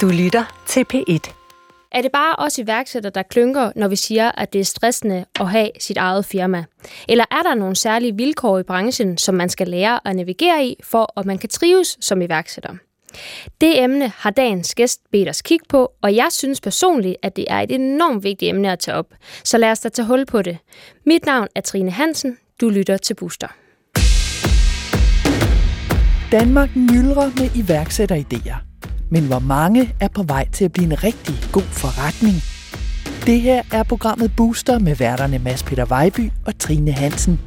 Du lytter til P1. Er det bare os iværksættere, der klynker, når vi siger, at det er stressende at have sit eget firma? Eller er der nogle særlige vilkår i branchen, som man skal lære at navigere i, for at man kan trives som iværksætter? Det emne har dagens gæst bedt os kigge på, og jeg synes personligt, at det er et enormt vigtigt emne at tage op. Så lad os da tage hul på det. Mit navn er Trine Hansen. Du lytter til Booster. Danmark myldrer med iværksætteridéer. Men hvor mange er på vej til at blive en rigtig god forretning? Det her er programmet Booster med værterne Mads Peter Vejby og Trine Hansen.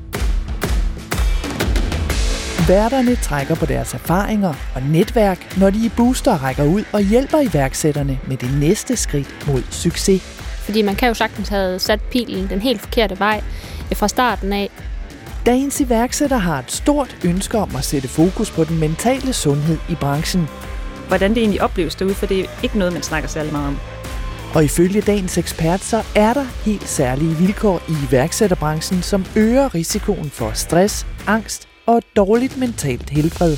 Værterne trækker på deres erfaringer og netværk, når de i Booster rækker ud og hjælper iværksætterne med det næste skridt mod succes. Fordi man kan jo sagtens have sat pilen den helt forkerte vej fra starten af. Dagens iværksætter har et stort ønske om at sætte fokus på den mentale sundhed i branchen. Hvordan det egentlig opleves derude, for det er ikke noget, man snakker særlig meget om. Og ifølge dagens ekspert, så er der helt særlige vilkår i iværksætterbranchen, som øger risikoen for stress, angst og et dårligt mentalt helbred.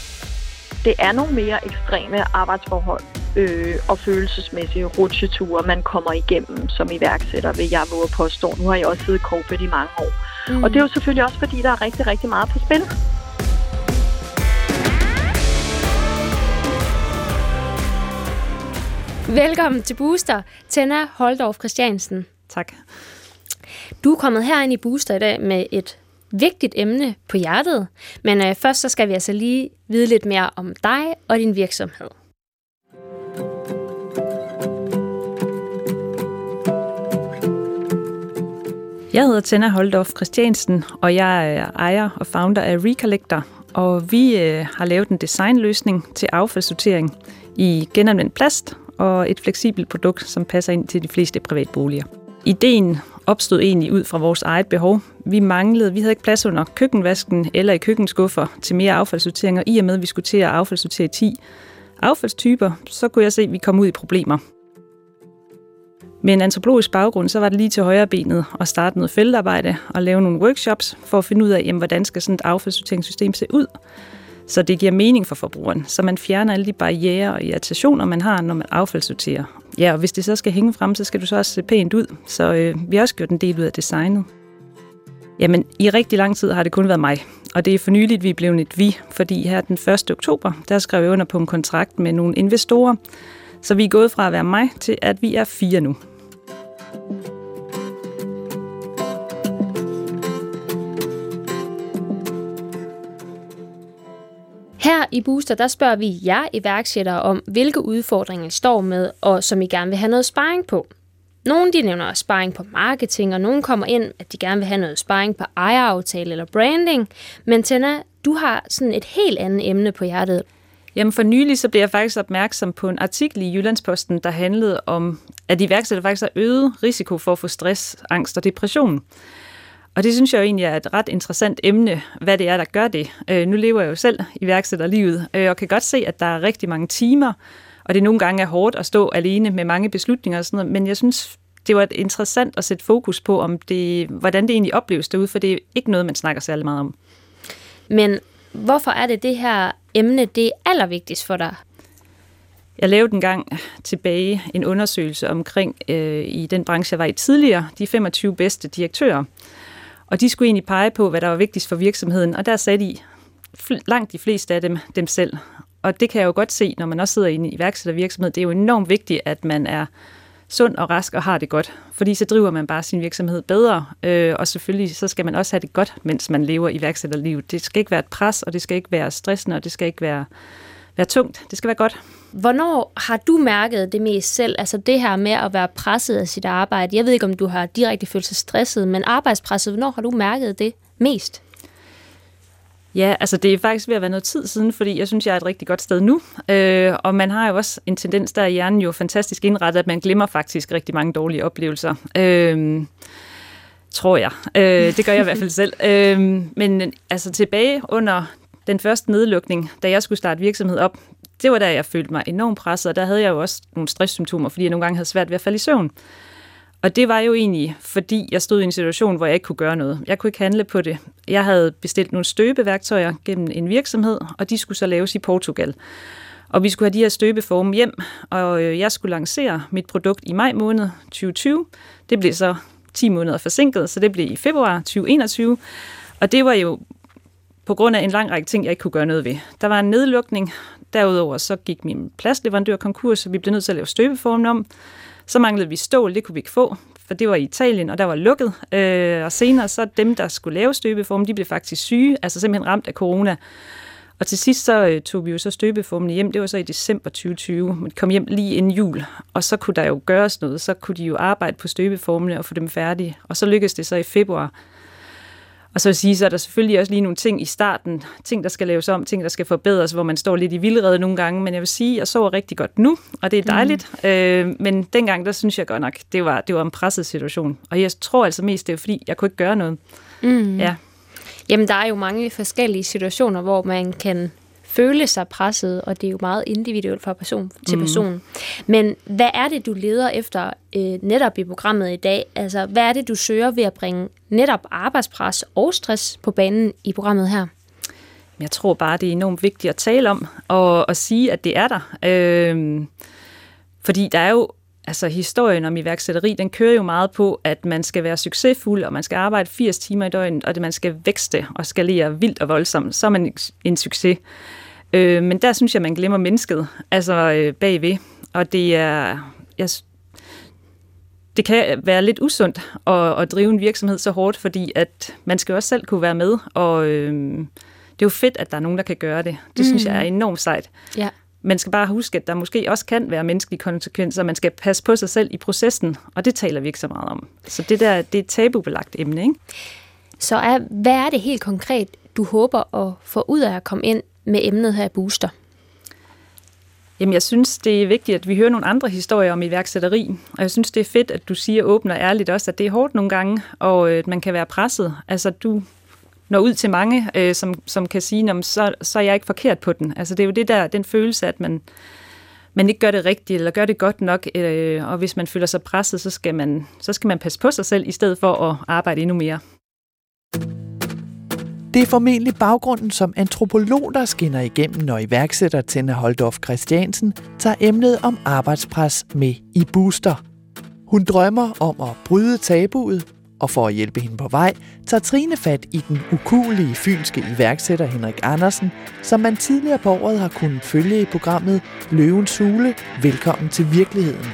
Det er nogle mere ekstreme arbejdsforhold øh, og følelsesmæssige rutsjeture, man kommer igennem som iværksætter, vil jeg våge påstå. Nu har jeg også siddet i corporate i mange år. Mm. Og det er jo selvfølgelig også, fordi der er rigtig, rigtig meget på spil. Velkommen til Booster, Tenna Holdorf Christiansen. Tak. Du er kommet herind i Booster i dag med et vigtigt emne på hjertet, men øh, først så skal vi altså lige vide lidt mere om dig og din virksomhed. Jeg hedder Tenna Holdorf Christiansen, og jeg er ejer og founder af Recollector, og vi øh, har lavet en designløsning til affaldssortering i genanvendt plast og et fleksibelt produkt, som passer ind til de fleste privatboliger. Ideen opstod egentlig ud fra vores eget behov. Vi manglede, vi havde ikke plads under køkkenvasken eller i køkkenskuffer til mere affaldssortering, og i og med, at vi skulle til at affaldssortere 10 affaldstyper, så kunne jeg se, at vi kom ud i problemer. Med en antropologisk baggrund, så var det lige til højre benet at starte noget feltarbejde og lave nogle workshops for at finde ud af, jamen, hvordan skal sådan et affaldssorteringssystem se ud, så det giver mening for forbrugeren, så man fjerner alle de barriere og irritationer, man har, når man affaldssorterer. Ja, og hvis det så skal hænge frem, så skal du så også se pænt ud, så øh, vi har også gjort en del ud af designet. Jamen, i rigtig lang tid har det kun været mig, og det er for nyligt, vi er blevet et vi, fordi her den 1. oktober, der skrev jeg under på en kontrakt med nogle investorer, så vi er gået fra at være mig til, at vi er fire nu. I Booster, der spørger vi jer iværksættere om, hvilke udfordringer I står med, og som I gerne vil have noget sparring på. Nogle de nævner sparring på marketing, og nogle kommer ind, at de gerne vil have noget sparring på ejeraftale eller branding. Men Tenna, du har sådan et helt andet emne på hjertet. Jamen for nylig så blev jeg faktisk opmærksom på en artikel i Jyllandsposten, der handlede om, at iværksættere faktisk har øget risiko for at få stress, angst og depression. Og det synes jeg jo egentlig er et ret interessant emne, hvad det er, der gør det. Øh, nu lever jeg jo selv iværksætterlivet, øh, og kan godt se, at der er rigtig mange timer, og det nogle gange er hårdt at stå alene med mange beslutninger og sådan noget, men jeg synes, det var interessant at sætte fokus på, om det, hvordan det egentlig opleves derude, for det er ikke noget, man snakker særlig meget om. Men hvorfor er det det her emne, det er allervigtigst for dig? Jeg lavede en gang tilbage en undersøgelse omkring øh, i den branche, jeg var i tidligere, de 25 bedste direktører. Og de skulle egentlig pege på, hvad der var vigtigst for virksomheden, og der sagde de langt de fleste af dem dem selv. Og det kan jeg jo godt se, når man også sidder i en iværksættervirksomhed. Det er jo enormt vigtigt, at man er sund og rask og har det godt, fordi så driver man bare sin virksomhed bedre, øh, og selvfølgelig så skal man også have det godt, mens man lever iværksætterlivet. Det skal ikke være et pres, og det skal ikke være stressende, og det skal ikke være, være tungt. Det skal være godt. Hvornår har du mærket det mest selv? Altså det her med at være presset af sit arbejde. Jeg ved ikke, om du har direkte følt sig stresset, men arbejdspresset, hvornår har du mærket det mest? Ja, altså det er faktisk ved at være noget tid siden, fordi jeg synes, jeg er et rigtig godt sted nu. Øh, og man har jo også en tendens, der i hjernen jo fantastisk indrettet, at man glemmer faktisk rigtig mange dårlige oplevelser. Øh, tror jeg. Øh, det gør jeg i hvert fald selv. Øh, men altså tilbage under den første nedlukning, da jeg skulle starte virksomhed op, det var der, jeg følte mig enormt presset, og der havde jeg jo også nogle stresssymptomer, fordi jeg nogle gange havde svært ved at falde i søvn. Og det var jo egentlig, fordi jeg stod i en situation, hvor jeg ikke kunne gøre noget. Jeg kunne ikke handle på det. Jeg havde bestilt nogle støbeværktøjer gennem en virksomhed, og de skulle så laves i Portugal. Og vi skulle have de her støbeforme hjem, og øh, jeg skulle lancere mit produkt i maj måned 2020. Det blev så 10 måneder forsinket, så det blev i februar 2021. Og det var jo på grund af en lang række ting, jeg ikke kunne gøre noget ved. Der var en nedlukning. Derudover så gik min plastleverandør konkurs, så vi blev nødt til at lave støbeformen om. Så manglede vi stål, det kunne vi ikke få, for det var i Italien, og der var lukket. Øh, og senere så dem, der skulle lave støbeformen, de blev faktisk syge, altså simpelthen ramt af corona. Og til sidst så øh, tog vi jo så støbeformen hjem, det var så i december 2020, men kom hjem lige inden jul, og så kunne der jo gøres noget, så kunne de jo arbejde på støbeformene og få dem færdige, og så lykkedes det så i februar. Og så vil sige, så er der selvfølgelig også lige nogle ting i starten, ting, der skal laves om, ting, der skal forbedres, hvor man står lidt i vildrede nogle gange, men jeg vil sige, jeg sover rigtig godt nu, og det er dejligt. Mm. Øh, men dengang, der synes jeg godt nok, det var, det var en presset situation. Og jeg tror altså mest, det er fordi, jeg kunne ikke gøre noget. Mm. Ja. Jamen, der er jo mange forskellige situationer, hvor man kan føle sig presset, og det er jo meget individuelt fra person til mm. person. Men hvad er det, du leder efter øh, netop i programmet i dag? Altså, hvad er det, du søger ved at bringe netop arbejdspres og stress på banen i programmet her? Jeg tror bare, det er enormt vigtigt at tale om, og at sige, at det er der. Øh, fordi der er jo altså historien om iværksætteri, den kører jo meget på, at man skal være succesfuld, og man skal arbejde 80 timer i døgnet, og det man skal vækste og skalere vildt og voldsomt, så er man en succes. Øh, men der synes jeg, man glemmer mennesket, altså øh, bagved. Og det er... Jeg, det kan være lidt usundt at, at drive en virksomhed så hårdt, fordi at man skal også selv kunne være med, og øh, det er jo fedt, at der er nogen, der kan gøre det. Det mm. synes jeg er enormt sejt. Ja. Man skal bare huske, at der måske også kan være menneskelige konsekvenser, man skal passe på sig selv i processen, og det taler vi ikke så meget om. Så det der, det er et tabubelagt emne, ikke? Så er, hvad er det helt konkret, du håber at få ud af at komme ind med emnet her i Booster? Jamen, jeg synes, det er vigtigt, at vi hører nogle andre historier om iværksætteri. Og jeg synes, det er fedt, at du siger åbent og ærligt også, at det er hårdt nogle gange, og øh, at man kan være presset. Altså, du når ud til mange, øh, som, som kan sige, så, så er jeg ikke forkert på den. Altså, det er jo det der, den følelse, at man, man ikke gør det rigtigt, eller gør det godt nok, øh, og hvis man føler sig presset, så skal, man, så skal man passe på sig selv, i stedet for at arbejde endnu mere. Det er formentlig baggrunden som antropolog, der skinner igennem, når iværksætter Tenne Holdorf Christiansen tager emnet om arbejdspres med i Booster. Hun drømmer om at bryde tabuet, og for at hjælpe hende på vej, tager Trine fat i den ukulige fynske iværksætter Henrik Andersen, som man tidligere på året har kunnet følge i programmet Løvens Hule. Velkommen til virkeligheden.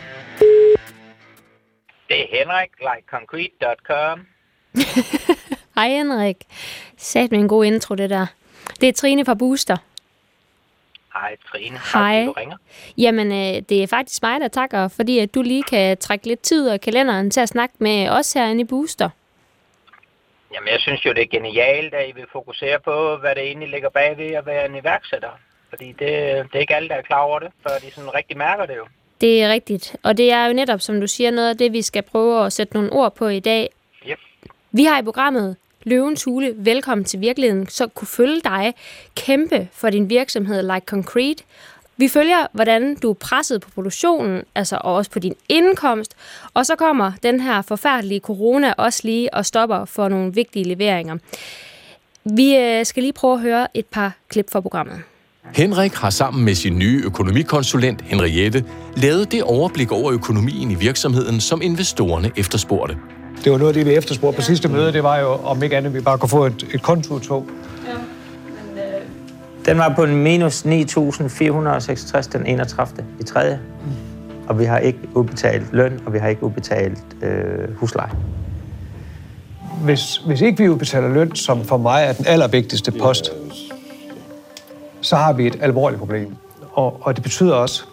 Det er Henrik, likeconcrete.com. Hej Henrik. Med en god intro, det der. Det er Trine fra Booster. Hej Trine. Hej. du ringer. Jamen, øh, det er faktisk mig, der takker, fordi at du lige kan trække lidt tid og kalenderen til at snakke med os herinde i Booster. Jamen, jeg synes jo, det er genialt, at I vil fokusere på, hvad det egentlig ligger bag ved at være en iværksætter. Fordi det, det er ikke alle, der er klar over det, før de sådan rigtig mærker det jo. Det er rigtigt. Og det er jo netop, som du siger, noget af det, vi skal prøve at sætte nogle ord på i dag. Yep. Vi har i programmet Løvens Hule, velkommen til virkeligheden, så kunne følge dig kæmpe for din virksomhed Like Concrete. Vi følger, hvordan du er presset på produktionen, altså også på din indkomst, og så kommer den her forfærdelige corona også lige og stopper for nogle vigtige leveringer. Vi øh, skal lige prøve at høre et par klip fra programmet. Henrik har sammen med sin nye økonomikonsulent Henriette lavet det overblik over økonomien i virksomheden, som investorerne efterspurgte. Det var noget af det, vi efterspurgte på sidste møde. Det var jo, om ikke andet, vi bare kunne få et, et kontotog. Ja, men, øh... Den var på en minus 9.466 den 31. i tredje. Mm. Og vi har ikke udbetalt løn, og vi har ikke udbetalt øh, husleje. Hvis, hvis ikke vi udbetaler løn, som for mig er den allervigtigste post, så har vi et alvorligt problem. Og, og det betyder også,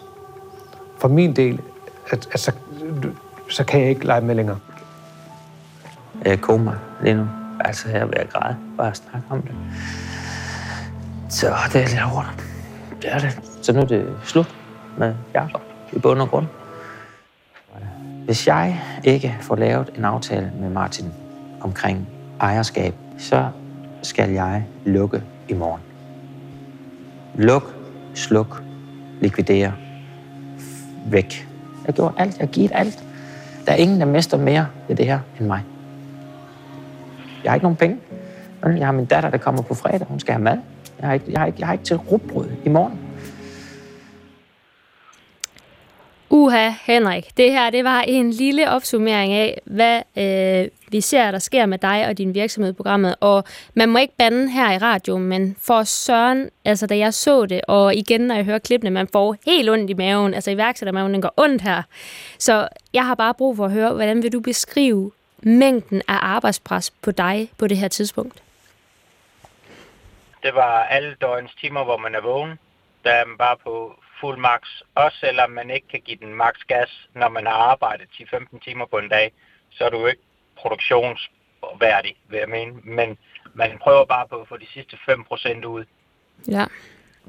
for min del, at, at så, så kan jeg ikke lege med længere øh, koma lige nu. Altså, jeg er ved at græde, bare at snakke om det. Så det er lidt hårdt. Det er det. Så nu er det slut med Jacob i bund og grund. Hvis jeg ikke får lavet en aftale med Martin omkring ejerskab, så skal jeg lukke i morgen. Luk, sluk, likvidere, væk. Jeg gjorde alt, jeg givet alt. Der er ingen, der mister mere ved det her end mig. Jeg har ikke nogen penge. Jeg har min datter, der kommer på fredag. Hun skal have mad. Jeg har ikke, jeg har ikke, jeg har ikke til rugbrød i morgen. Uha, Henrik, det her det var en lille opsummering af, hvad øh, vi ser, der sker med dig og din virksomhed i programmet. Og man må ikke bande her i radio, men for Søren, altså da jeg så det, og igen når jeg hører klippene, man får helt ondt i maven, altså iværksættermaven, den går ondt her. Så jeg har bare brug for at høre, hvordan vil du beskrive mængden af arbejdspres på dig på det her tidspunkt? Det var alle døgnets timer, hvor man er vågen. Der er man bare på fuld max, også selvom man ikke kan give den max gas, når man har arbejdet 10-15 timer på en dag, så er du ikke produktionsværdig, vil jeg mene. Men man prøver bare på at få de sidste 5% ud. Ja.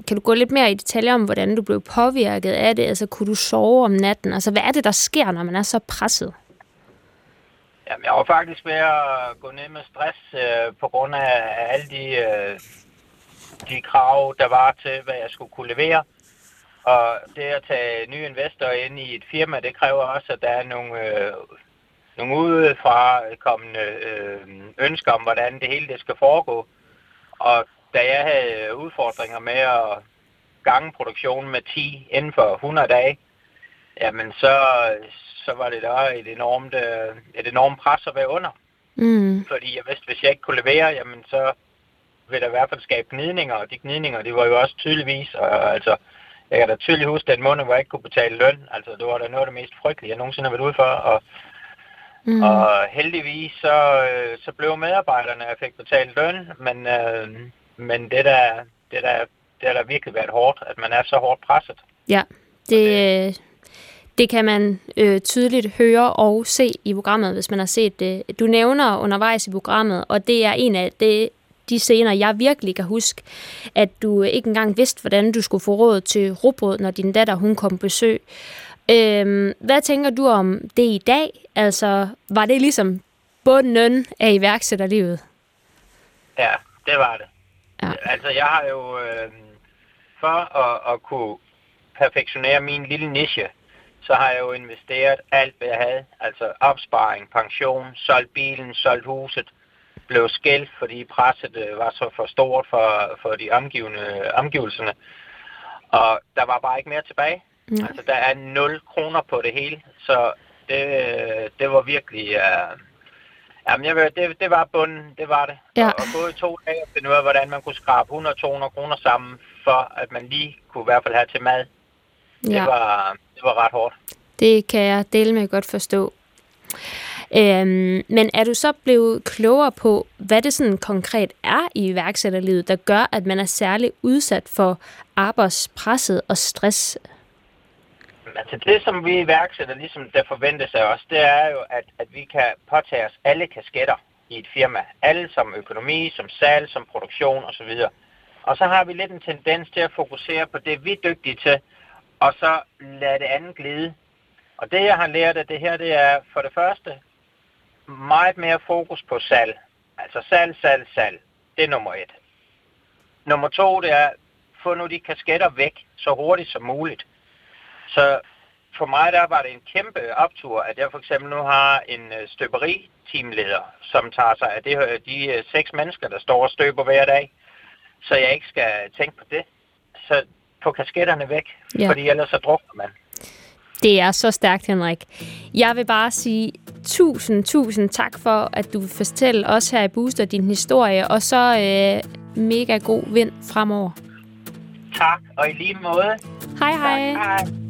Kan du gå lidt mere i detaljer om, hvordan du blev påvirket af det? Altså, kunne du sove om natten? Altså, hvad er det, der sker, når man er så presset? Jamen, jeg var faktisk ved at gå ned med stress øh, på grund af alle de, øh, de krav, der var til, hvad jeg skulle kunne levere. Og det at tage nye investorer ind i et firma, det kræver også, at der er nogle, øh, nogle udefra kommende øh, ønsker om, hvordan det hele det skal foregå. Og da jeg havde udfordringer med at gange produktionen med 10 inden for 100 dage, jamen så, så var det da et enormt, øh, et enormt pres at være under. Mm. Fordi jeg vidste, hvis jeg ikke kunne levere, jamen så ville der i hvert fald skabe gnidninger, og de gnidninger, det var jo også tydeligvis, og, altså, jeg kan da tydeligt huske den måned, hvor jeg ikke kunne betale løn. Altså, det var da noget af det mest frygtelige, jeg nogensinde har været ude for. Og, mm. og heldigvis så, øh, så blev medarbejderne, jeg fik betalt løn, men, øh, men det der, det der, det da virkelig været hårdt, at man er så hårdt presset. Ja, det, det, det kan man øh, tydeligt høre og se i programmet, hvis man har set det. Du nævner undervejs i programmet, og det er en af det, de scener, jeg virkelig kan huske, at du ikke engang vidste, hvordan du skulle få råd til råbrød, når din datter hun kom på besøg. Øhm, hvad tænker du om det i dag? Altså, var det ligesom bunden af iværksætterlivet? Ja, det var det. Ja. Altså, jeg har jo øh, for at, at kunne perfektionere min lille niche, så har jeg jo investeret alt, hvad jeg havde. Altså opsparing, pension, solgt bilen, solgt huset, blev skældt, fordi presset øh, var så for stort for, for de omgivende, omgivelserne. Og der var bare ikke mere tilbage. Mm. Altså, der er 0 kroner på det hele, så det, det var virkelig... Uh, jamen, jeg ved, det, det var bunden, det var det. Ja. Og, og i to dage og finde ud af, hvordan man kunne skrabe 100-200 kroner sammen, for at man lige kunne i hvert fald have til mad. Ja. Det, var, det var ret hårdt. Det kan jeg dele med godt forstå. Øhm, men er du så blevet klogere på, hvad det sådan konkret er i iværksætterlivet, der gør, at man er særlig udsat for arbejdspresset og stress? Altså det, som vi iværksætter, ligesom der forventes af os, det er jo, at, at vi kan påtage os alle kasketter i et firma. Alle som økonomi, som salg, som produktion osv. Og så har vi lidt en tendens til at fokusere på det, vi er dygtige til, og så lade det andet glide. Og det, jeg har lært af det her, det er for det første, meget mere fokus på salg. Altså salg, salg, salg. Det er nummer et. Nummer to, det er, få nu de kasketter væk så hurtigt som muligt. Så for mig der var det en kæmpe optur, at jeg for eksempel nu har en øh, støberi-teamleder, som tager sig af det, øh, de øh, seks mennesker, der står og støber hver dag, så jeg ikke skal tænke på det. Så få kasketterne væk, ja. fordi ellers så drukner man. Det er så stærkt, Henrik. Jeg vil bare sige tusind, tusind tak for, at du fortæller os her i Booster din historie, og så øh, mega god vind fremover. Tak, og i lige måde. Hej, hej. Tak, hej.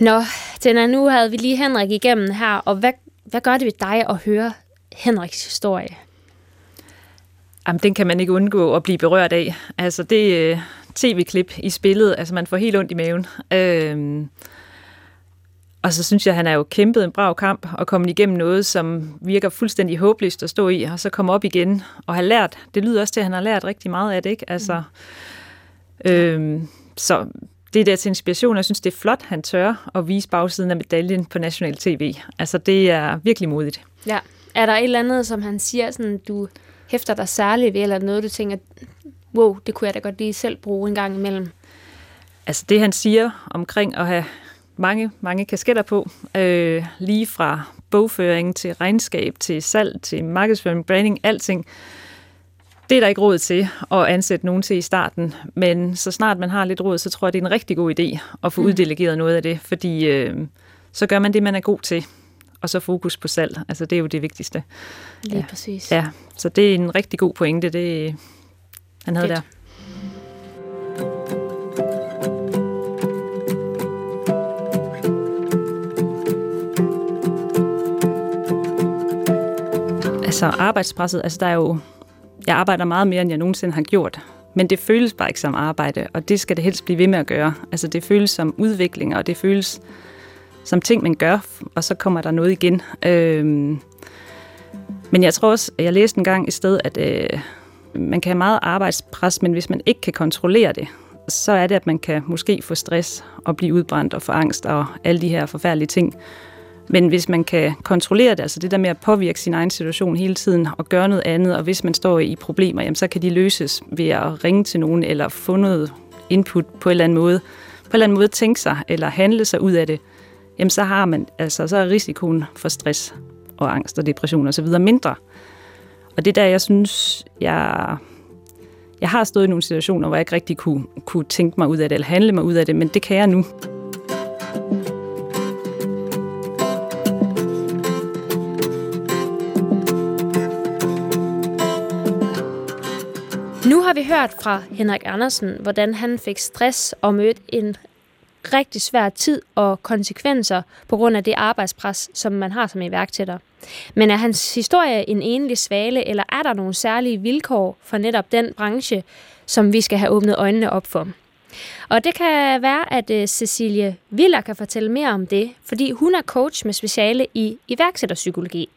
Nå, den nu havde vi lige Henrik igennem her, og hvad, hvad gør det ved dig at høre Henriks historie? Jamen, den kan man ikke undgå at blive berørt af. Altså, det øh, tv-klip i spillet, altså man får helt ondt i maven. Øh, og så synes jeg, at han er jo kæmpet en brav kamp og kommet igennem noget, som virker fuldstændig håbløst at stå i, og så komme op igen og have lært. Det lyder også til, at han har lært rigtig meget af det, ikke? Altså, øh, så det er der til inspiration. Jeg synes, det er flot, han tør at vise bagsiden af medaljen på national tv. Altså, det er virkelig modigt. Ja. Er der et eller andet, som han siger, sådan, du hæfter dig særligt ved, eller noget, du tænker, wow, det kunne jeg da godt lige selv bruge en gang imellem? Altså det, han siger omkring at have mange, mange kasketter på, øh, lige fra bogføring til regnskab, til salg, til markedsføring, branding, alting, Det er der ikke råd til at ansætte nogen til i starten, men så snart man har lidt råd, så tror jeg, det er en rigtig god idé at få mm. uddelegeret noget af det, fordi øh, så gør man det, man er god til, og så fokus på salg. Altså det er jo det vigtigste. Lige ja. præcis. Ja, så det er en rigtig god pointe, det han havde Fedt. der. Altså arbejdspresset, altså der er jo, jeg arbejder meget mere, end jeg nogensinde har gjort, men det føles bare ikke som arbejde, og det skal det helst blive ved med at gøre. Altså det føles som udvikling, og det føles som ting, man gør, og så kommer der noget igen. Øhm, men jeg tror også, jeg læste en gang i sted, at øh, man kan have meget arbejdspres, men hvis man ikke kan kontrollere det, så er det, at man kan måske få stress og blive udbrændt og få angst og alle de her forfærdelige ting. Men hvis man kan kontrollere det, altså det der med at påvirke sin egen situation hele tiden og gøre noget andet, og hvis man står i problemer, jamen så kan de løses ved at ringe til nogen eller få noget input på en eller anden måde. På en eller anden måde tænke sig eller handle sig ud af det, jamen så har man, altså så er risikoen for stress og angst og depression osv. mindre. Og det er der, jeg synes, jeg, jeg har stået i nogle situationer, hvor jeg ikke rigtig kunne, kunne tænke mig ud af det, eller handle mig ud af det, men det kan jeg nu. Har vi hørt fra Henrik Andersen, hvordan han fik stress og mødte en rigtig svær tid og konsekvenser på grund af det arbejdspres, som man har som iværksætter. Men er hans historie en enlig svale, eller er der nogle særlige vilkår for netop den branche, som vi skal have åbnet øjnene op for? Og det kan være, at øh, Cecilie Viller kan fortælle mere om det, fordi hun er coach med speciale i iværksætterpsykologi.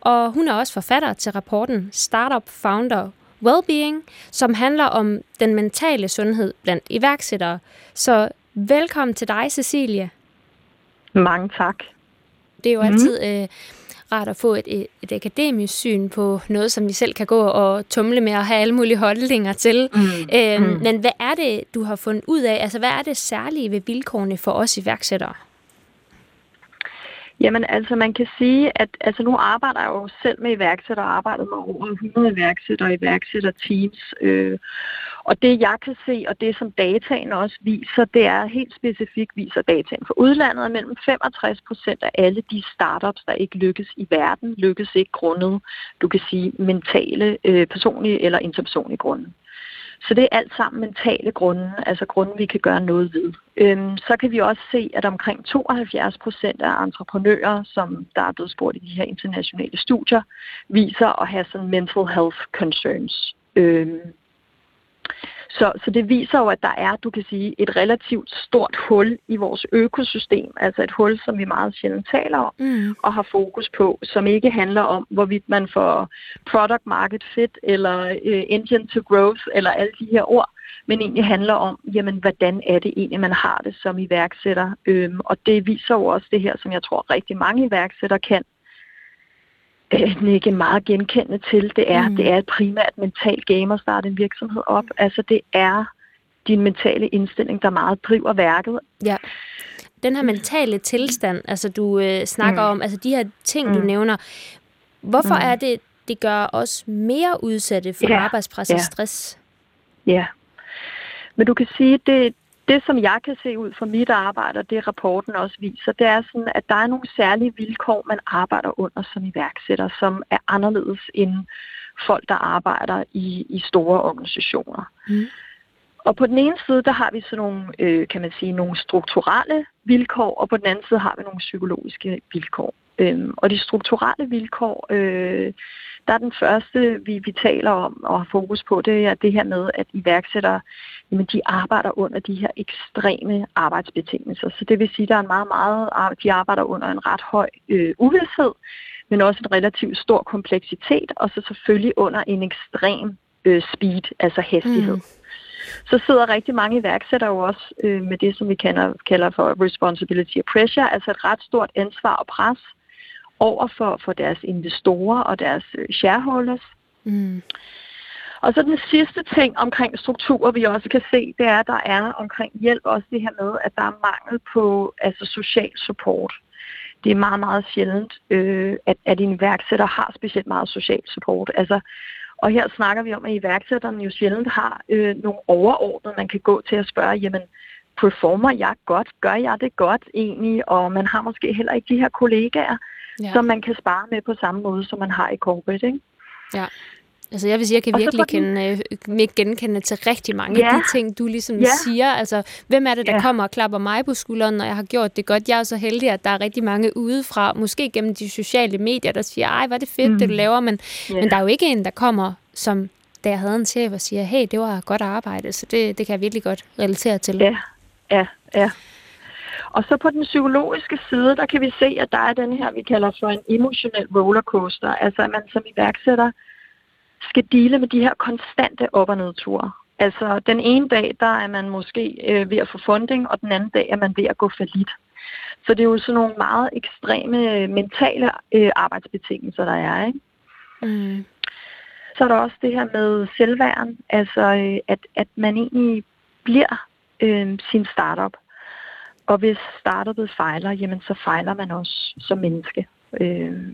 Og hun er også forfatter til rapporten Startup Founder Wellbeing, som handler om den mentale sundhed blandt iværksættere. Så velkommen til dig, Cecilie. Mange tak. Det er jo mm. altid øh, rart at få et, et, akademisk syn på noget, som vi selv kan gå og tumle med og have alle mulige holdninger til. Mm. Øhm, mm. Men hvad er det, du har fundet ud af? Altså, hvad er det særlige ved vilkårene for os iværksættere? Jamen altså, man kan sige, at altså, nu arbejder jeg jo selv med iværksætter og arbejdet med over 100 iværksætter og iværksætterteams. Øh, og det jeg kan se, og det som dataen også viser, det er helt specifikt viser dataen for udlandet, at mellem 65 procent af alle de startups, der ikke lykkes i verden, lykkes ikke grundet, du kan sige, mentale, øh, personlige eller interpersonlige grunde. Så det er alt sammen mentale grunde, altså grunde, vi kan gøre noget ved. Øhm, så kan vi også se, at omkring 72 procent af entreprenører, som der er blevet spurgt i de her internationale studier, viser at have sådan mental health concerns. Øhm, så, så det viser jo, at der er, du kan sige, et relativt stort hul i vores økosystem, altså et hul, som vi meget sjældent taler om mm. og har fokus på, som ikke handler om, hvorvidt man får product market fit eller uh, engine to growth eller alle de her ord, men egentlig handler om, jamen, hvordan er det egentlig, man har det som iværksætter. Øhm, og det viser jo også det her, som jeg tror rigtig mange iværksættere kan, øh, ikke meget genkendende til, det er, mm. det er et primært mentalt game at starte en virksomhed op. Altså det er din mentale indstilling, der meget driver værket. Ja. Den her mentale tilstand, altså du øh, snakker mm. om, altså de her ting, mm. du nævner, hvorfor mm. er det, det gør os mere udsatte for ja. arbejdspres og ja. stress? Ja, men du kan sige, det, det, som jeg kan se ud fra mit arbejde, og det rapporten også viser, det er sådan, at der er nogle særlige vilkår, man arbejder under som iværksætter, som er anderledes end folk, der arbejder i, i store organisationer. Mm. Og på den ene side, der har vi sådan nogle, øh, kan man sige, nogle strukturelle vilkår, og på den anden side har vi nogle psykologiske vilkår. Øhm, og de strukturelle vilkår, øh, der er den første, vi, vi taler om og har fokus på, det er det her med, at iværksættere, jamen, de arbejder under de her ekstreme arbejdsbetingelser. Så det vil sige, at der er en meget, meget, de arbejder under en ret høj øh, uvidshed, men også en relativt stor kompleksitet, og så selvfølgelig under en ekstrem øh, speed, altså hastighed. Mm. Så sidder rigtig mange iværksættere jo også øh, med det, som vi kalder, kalder for responsibility og pressure, altså et ret stort ansvar og pres over for, for deres investorer og deres øh, shareholders. Mm. Og så den sidste ting omkring strukturer, vi også kan se, det er, at der er omkring hjælp også det her med, at der er mangel på altså social support. Det er meget, meget sjældent, øh, at, at en iværksætter har specielt meget social support. Altså, Og her snakker vi om, at iværksætterne jo sjældent har øh, nogle overordnede, man kan gå til at spørge, jamen, performer jeg godt? Gør jeg det godt egentlig? Og man har måske heller ikke de her kollegaer, ja. som man kan spare med på samme måde, som man har i corporate, ikke? Ja. Altså jeg vil sige, jeg kan virkelig kende, øh, genkende til rigtig mange ja. af de ting, du ligesom ja. siger. Altså, hvem er det, der ja. kommer og klapper mig på skulderen, når jeg har gjort det godt? Jeg er så heldig, at der er rigtig mange udefra, måske gennem de sociale medier, der siger, ej, hvor er det fedt, mm. det du laver, men, ja. men der er jo ikke en, der kommer, som da jeg havde en chef og siger, hey, det var godt arbejde, så det, det kan jeg virkelig godt relatere til. Ja, ja, ja. Og så på den psykologiske side, der kan vi se, at der er den her, vi kalder for en emotionel rollercoaster. Altså at man som iværksætter skal dele med de her konstante op- og nedture. Altså den ene dag, der er man måske øh, ved at få funding, og den anden dag er man ved at gå for lidt. Så det er jo sådan nogle meget ekstreme øh, mentale øh, arbejdsbetingelser, der er. Ikke? Mm. Så er der også det her med selvværen, altså øh, at, at man egentlig bliver øh, sin startup. Og hvis startupet fejler, jamen så fejler man også som menneske. Øh,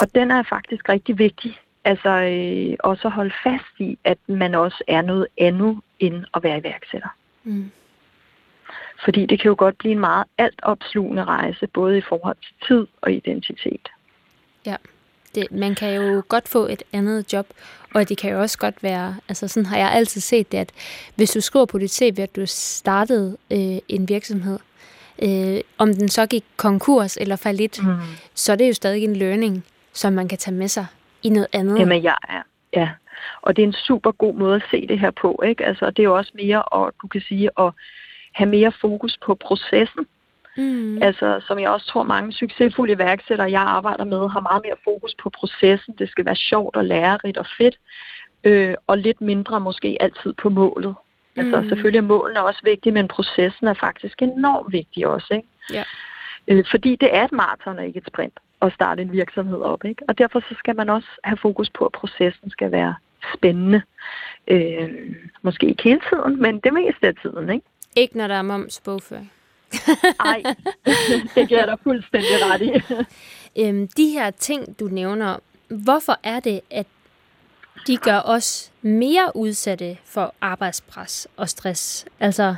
og den er faktisk rigtig vigtig Altså øh, også at holde fast i, at man også er noget andet end at være iværksætter. Mm. Fordi det kan jo godt blive en meget altopslugende rejse, både i forhold til tid og identitet. Ja, det, man kan jo godt få et andet job, og det kan jo også godt være, altså sådan har jeg altid set det, at hvis du skriver på dit CV, at du startede øh, en virksomhed, øh, om den så gik konkurs eller fallit, mm. så er det jo stadig en learning, som man kan tage med sig i noget andet. Jamen, jeg er, ja. Og det er en super god måde at se det her på, ikke? Altså, det er jo også mere, og du kan sige, at have mere fokus på processen. Mm. Altså, som jeg også tror, mange succesfulde iværksættere, jeg arbejder med, har meget mere fokus på processen. Det skal være sjovt og lærerigt og fedt. Øh, og lidt mindre måske altid på målet. Altså, mm. selvfølgelig er målene også vigtige, men processen er faktisk enormt vigtig også, ikke? Ja. Øh, fordi det er et maraton og ikke et sprint at starte en virksomhed op. Ikke? Og derfor så skal man også have fokus på, at processen skal være spændende. Øh, måske ikke hele tiden, men det meste af tiden. Ikke, ikke når der er moms bogføring. Nej, det giver dig fuldstændig ret i. øhm, de her ting, du nævner, hvorfor er det, at de gør os mere udsatte for arbejdspres og stress? Altså,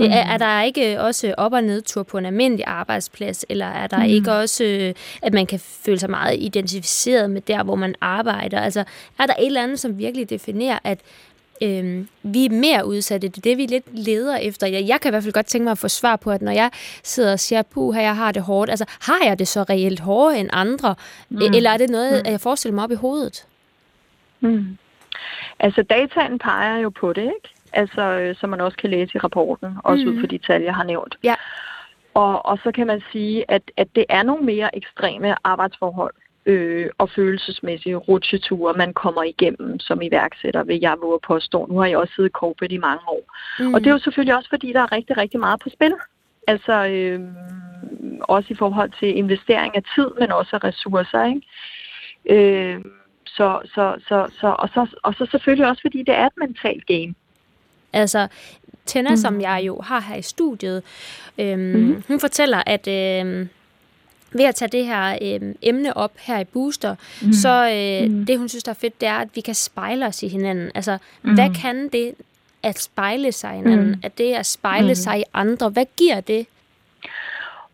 Mm. Er, er der ikke også op- og nedtur på en almindelig arbejdsplads, eller er der mm. ikke også, øh, at man kan føle sig meget identificeret med der, hvor man arbejder? Altså, er der et eller andet, som virkelig definerer, at øh, vi er mere udsatte. Det er det, vi lidt leder efter. Jeg, jeg kan i hvert fald godt tænke mig at få svar på, at når jeg sidder og siger, puh, her jeg har det hårdt, altså har jeg det så reelt hårdere end andre? Mm. Eller er det noget, mm. jeg forestiller mig op i hovedet? Mm. Altså dataen peger jo på det, ikke? altså, øh, som man også kan læse i rapporten, også mm. ud fra de tal, jeg har nævnt. Ja. Og, og så kan man sige, at, at det er nogle mere ekstreme arbejdsforhold øh, og følelsesmæssige rutsjeture, man kommer igennem som iværksætter, vil jeg våge påstå. Nu har jeg også siddet i corporate i mange år. Mm. Og det er jo selvfølgelig også, fordi der er rigtig, rigtig meget på spil. Altså øh, også i forhold til investering af tid, men også af ressourcer. Ikke? Øh, så, så, så, så, og, så, og så selvfølgelig også, fordi det er et mentalt game. Altså, Tenna, mm. som jeg jo har her i studiet, øhm, mm. hun fortæller, at øhm, ved at tage det her øhm, emne op her i Booster, mm. så øh, mm. det, hun synes, der er fedt, det er, at vi kan spejle os i hinanden. Altså, mm. hvad kan det at spejle sig i hinanden? Mm. At det at spejle mm. sig i andre, hvad giver det?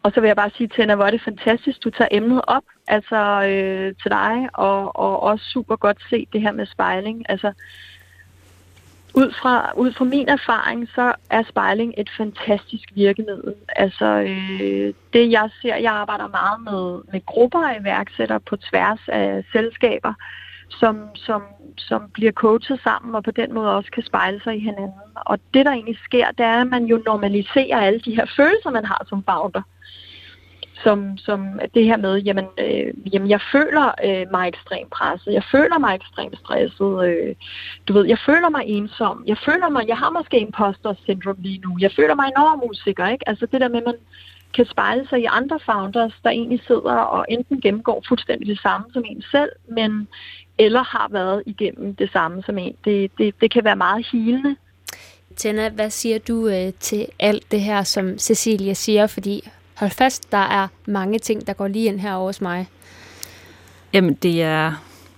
Og så vil jeg bare sige, Tenna, hvor er det fantastisk, du tager emnet op altså øh, til dig, og, og også super godt se det her med spejling. Altså, ud fra, ud fra min erfaring, så er spejling et fantastisk virkemiddel. Altså øh, det jeg ser, jeg arbejder meget med, med grupper af iværksættere på tværs af selskaber, som, som, som bliver coachet sammen og på den måde også kan spejle sig i hinanden. Og det der egentlig sker, det er, at man jo normaliserer alle de her følelser, man har som founder som, som det her med, jamen, øh, jamen jeg føler øh, mig ekstremt presset, jeg føler mig ekstremt stresset, øh, du ved, jeg føler mig ensom, jeg føler mig, jeg har måske imposter syndrom lige nu, jeg føler mig enormt usikker, ikke? Altså det der med, at man kan spejle sig i andre founders, der egentlig sidder og enten gennemgår fuldstændig det samme som en selv, men eller har været igennem det samme som en. Det, det, det kan være meget hilende. Tenna, hvad siger du øh, til alt det her, som Cecilia siger? Fordi hold fast, der er mange ting, der går lige ind her hos mig. Jamen, det er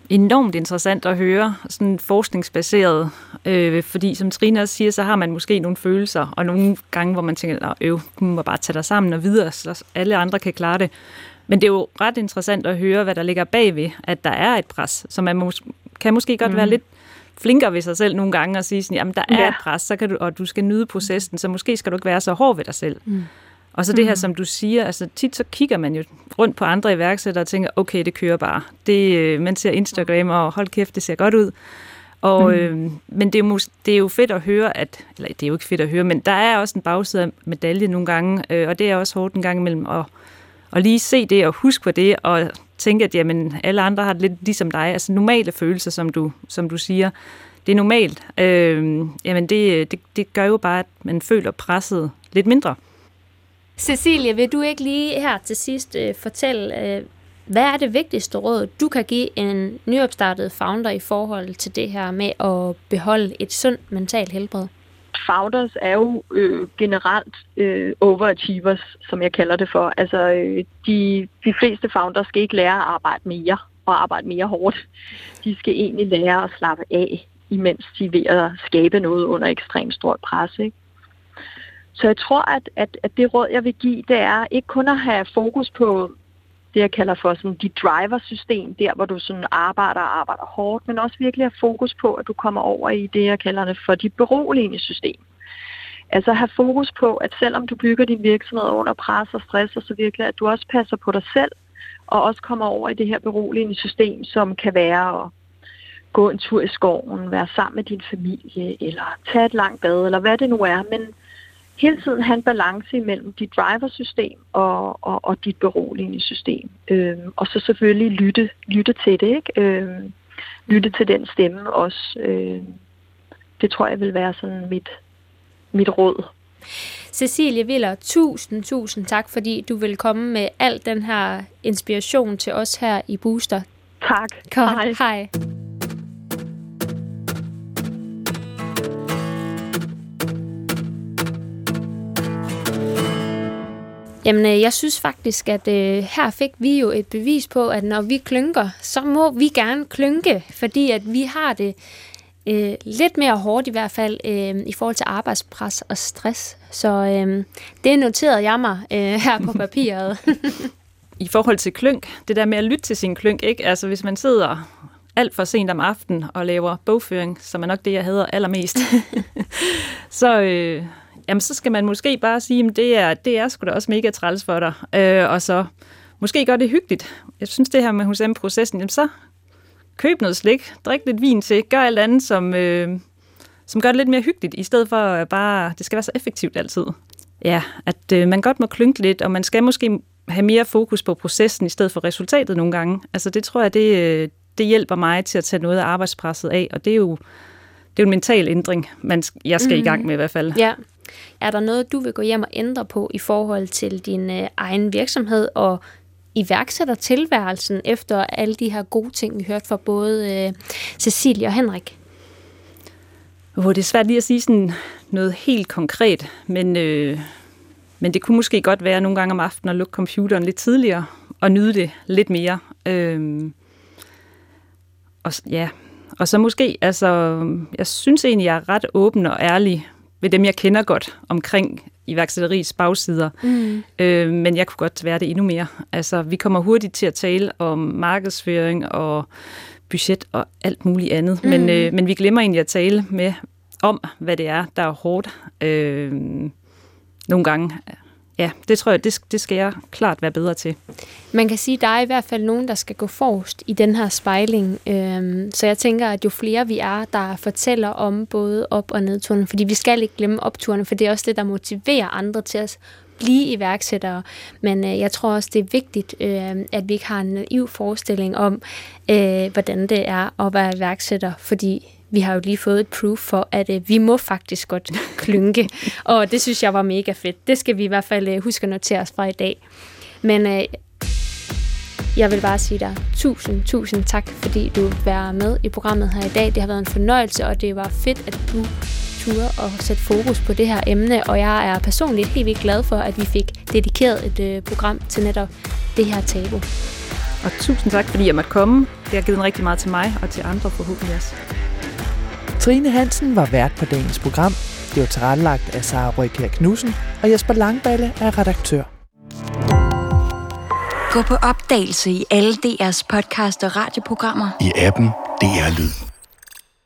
enormt interessant at høre, sådan forskningsbaseret, øh, fordi som Trine også siger, så har man måske nogle følelser, og nogle gange, hvor man tænker, øv, du må bare tage dig sammen og videre, så alle andre kan klare det. Men det er jo ret interessant at høre, hvad der ligger bagved, at der er et pres, så man mås- kan måske godt mm. være lidt flinkere ved sig selv nogle gange og sige sådan, jamen der er ja. et pres, så kan du, og du skal nyde processen, så måske skal du ikke være så hård ved dig selv. Mm. Og så det her, mm. som du siger, altså tit så kigger man jo rundt på andre iværksættere og tænker, okay, det kører bare. Det, øh, man ser Instagram, og hold kæft, det ser godt ud. Og, mm. øh, men det er, jo, det er jo fedt at høre, at, eller det er jo ikke fedt at høre, men der er også en bagside af medalje nogle gange, øh, og det er også hårdt en gang imellem at, at lige se det og huske på det, og tænke, at jamen, alle andre har det lidt ligesom dig. Altså normale følelser, som du, som du siger, det er normalt. Øh, jamen det, det, det gør jo bare, at man føler presset lidt mindre. Cecilie, vil du ikke lige her til sidst øh, fortælle, øh, hvad er det vigtigste råd, du kan give en nyopstartet founder i forhold til det her med at beholde et sundt mentalt helbred? Founders er jo øh, generelt øh, overachievers, som jeg kalder det for. Altså, øh, de, de fleste founders skal ikke lære at arbejde mere og arbejde mere hårdt. De skal egentlig lære at slappe af, imens de er ved at skabe noget under ekstremt stort pres. Ikke? Så jeg tror, at, at, at det råd, jeg vil give, det er ikke kun at have fokus på det, jeg kalder for sådan de driver-system, der hvor du sådan arbejder og arbejder hårdt, men også virkelig have fokus på, at du kommer over i det, jeg kalder det for dit beroligende system. Altså have fokus på, at selvom du bygger din virksomhed under pres og stress, og så virkelig, at du også passer på dig selv, og også kommer over i det her beroligende system, som kan være at gå en tur i skoven, være sammen med din familie, eller tage et langt bad, eller hvad det nu er, men hele tiden have en balance imellem dit driversystem og, og, og dit beroligende system. Øhm, og så selvfølgelig lytte, lytte til det, ikke? Øhm, lytte til den stemme også. Øhm, det tror jeg vil være sådan mit, mit råd. Cecilie Viller, tusind, tusind tak, fordi du vil komme med al den her inspiration til os her i Booster. Tak. Godt. Hej. Hej. Jamen, øh, jeg synes faktisk, at øh, her fik vi jo et bevis på, at når vi klynker, så må vi gerne klynke, fordi at vi har det øh, lidt mere hårdt i hvert fald øh, i forhold til arbejdspres og stress. Så øh, det noterede jeg mig øh, her på papiret. I forhold til klynk, det der med at lytte til sin klynk, ikke? Altså hvis man sidder alt for sent om aftenen og laver bogføring, som er nok det, jeg hedder allermest, så, øh, jamen så skal man måske bare sige, at det er, det er sgu da også mega træls for dig. Øh, og så måske gøre det hyggeligt. Jeg synes det her med hos processen jamen så køb noget slik, drik lidt vin til, gør alt andet, som, øh, som gør det lidt mere hyggeligt, i stedet for bare, det skal være så effektivt altid. Ja, at øh, man godt må klynke lidt, og man skal måske have mere fokus på processen, i stedet for resultatet nogle gange. Altså det tror jeg, det, øh, det hjælper mig til at tage noget af arbejdspresset af, og det er jo, det er jo en mental ændring, man, jeg skal mm. i gang med i hvert fald. Ja. Er der noget, du vil gå hjem og ændre på i forhold til din øh, egen virksomhed og iværksætter tilværelsen efter alle de her gode ting, vi hørte fra både øh, Cecilie og Henrik? Oh, det er svært lige at sige sådan noget helt konkret, men, øh, men det kunne måske godt være nogle gange om aftenen at lukke computeren lidt tidligere og nyde det lidt mere. Øh, og, ja, og så måske, altså, jeg synes egentlig, jeg er ret åben og ærlig ved dem, jeg kender godt omkring iværksætteriets bagsider. Mm. Øh, men jeg kunne godt være det endnu mere. Altså, vi kommer hurtigt til at tale om markedsføring og budget og alt muligt andet. Mm. Men, øh, men vi glemmer egentlig at tale med om, hvad det er, der er hårdt. Øh, nogle gange ja, det tror jeg, det, det skal jeg klart være bedre til. Man kan sige, at der er i hvert fald nogen, der skal gå forrest i den her spejling. Øhm, så jeg tænker, at jo flere vi er, der fortæller om både op- og nedturene, fordi vi skal ikke glemme opturene, for det er også det, der motiverer andre til at blive iværksættere. Men øh, jeg tror også, det er vigtigt, øh, at vi ikke har en naiv forestilling om, øh, hvordan det er at være iværksætter, fordi vi har jo lige fået et proof for, at øh, vi må faktisk godt klynke. og det synes jeg var mega fedt. Det skal vi i hvert fald øh, huske at notere os fra i dag. Men øh, jeg vil bare sige dig tusind, tusind tak, fordi du var med i programmet her i dag. Det har været en fornøjelse, og det var fedt, at du turde at sætte fokus på det her emne, og jeg er personligt helt vildt glad for, at vi fik dedikeret et øh, program til netop det her tabu. Og tusind tak, fordi jeg måtte komme. det har givet rigtig meget til mig og til andre forhåbentlig også. Trine Hansen var vært på dagens program. Det var tilrettelagt af Sara Røykær Knudsen, og Jesper Langballe er redaktør. Gå på opdagelse i alle DR's podcast og radioprogrammer. I appen DR Lyd.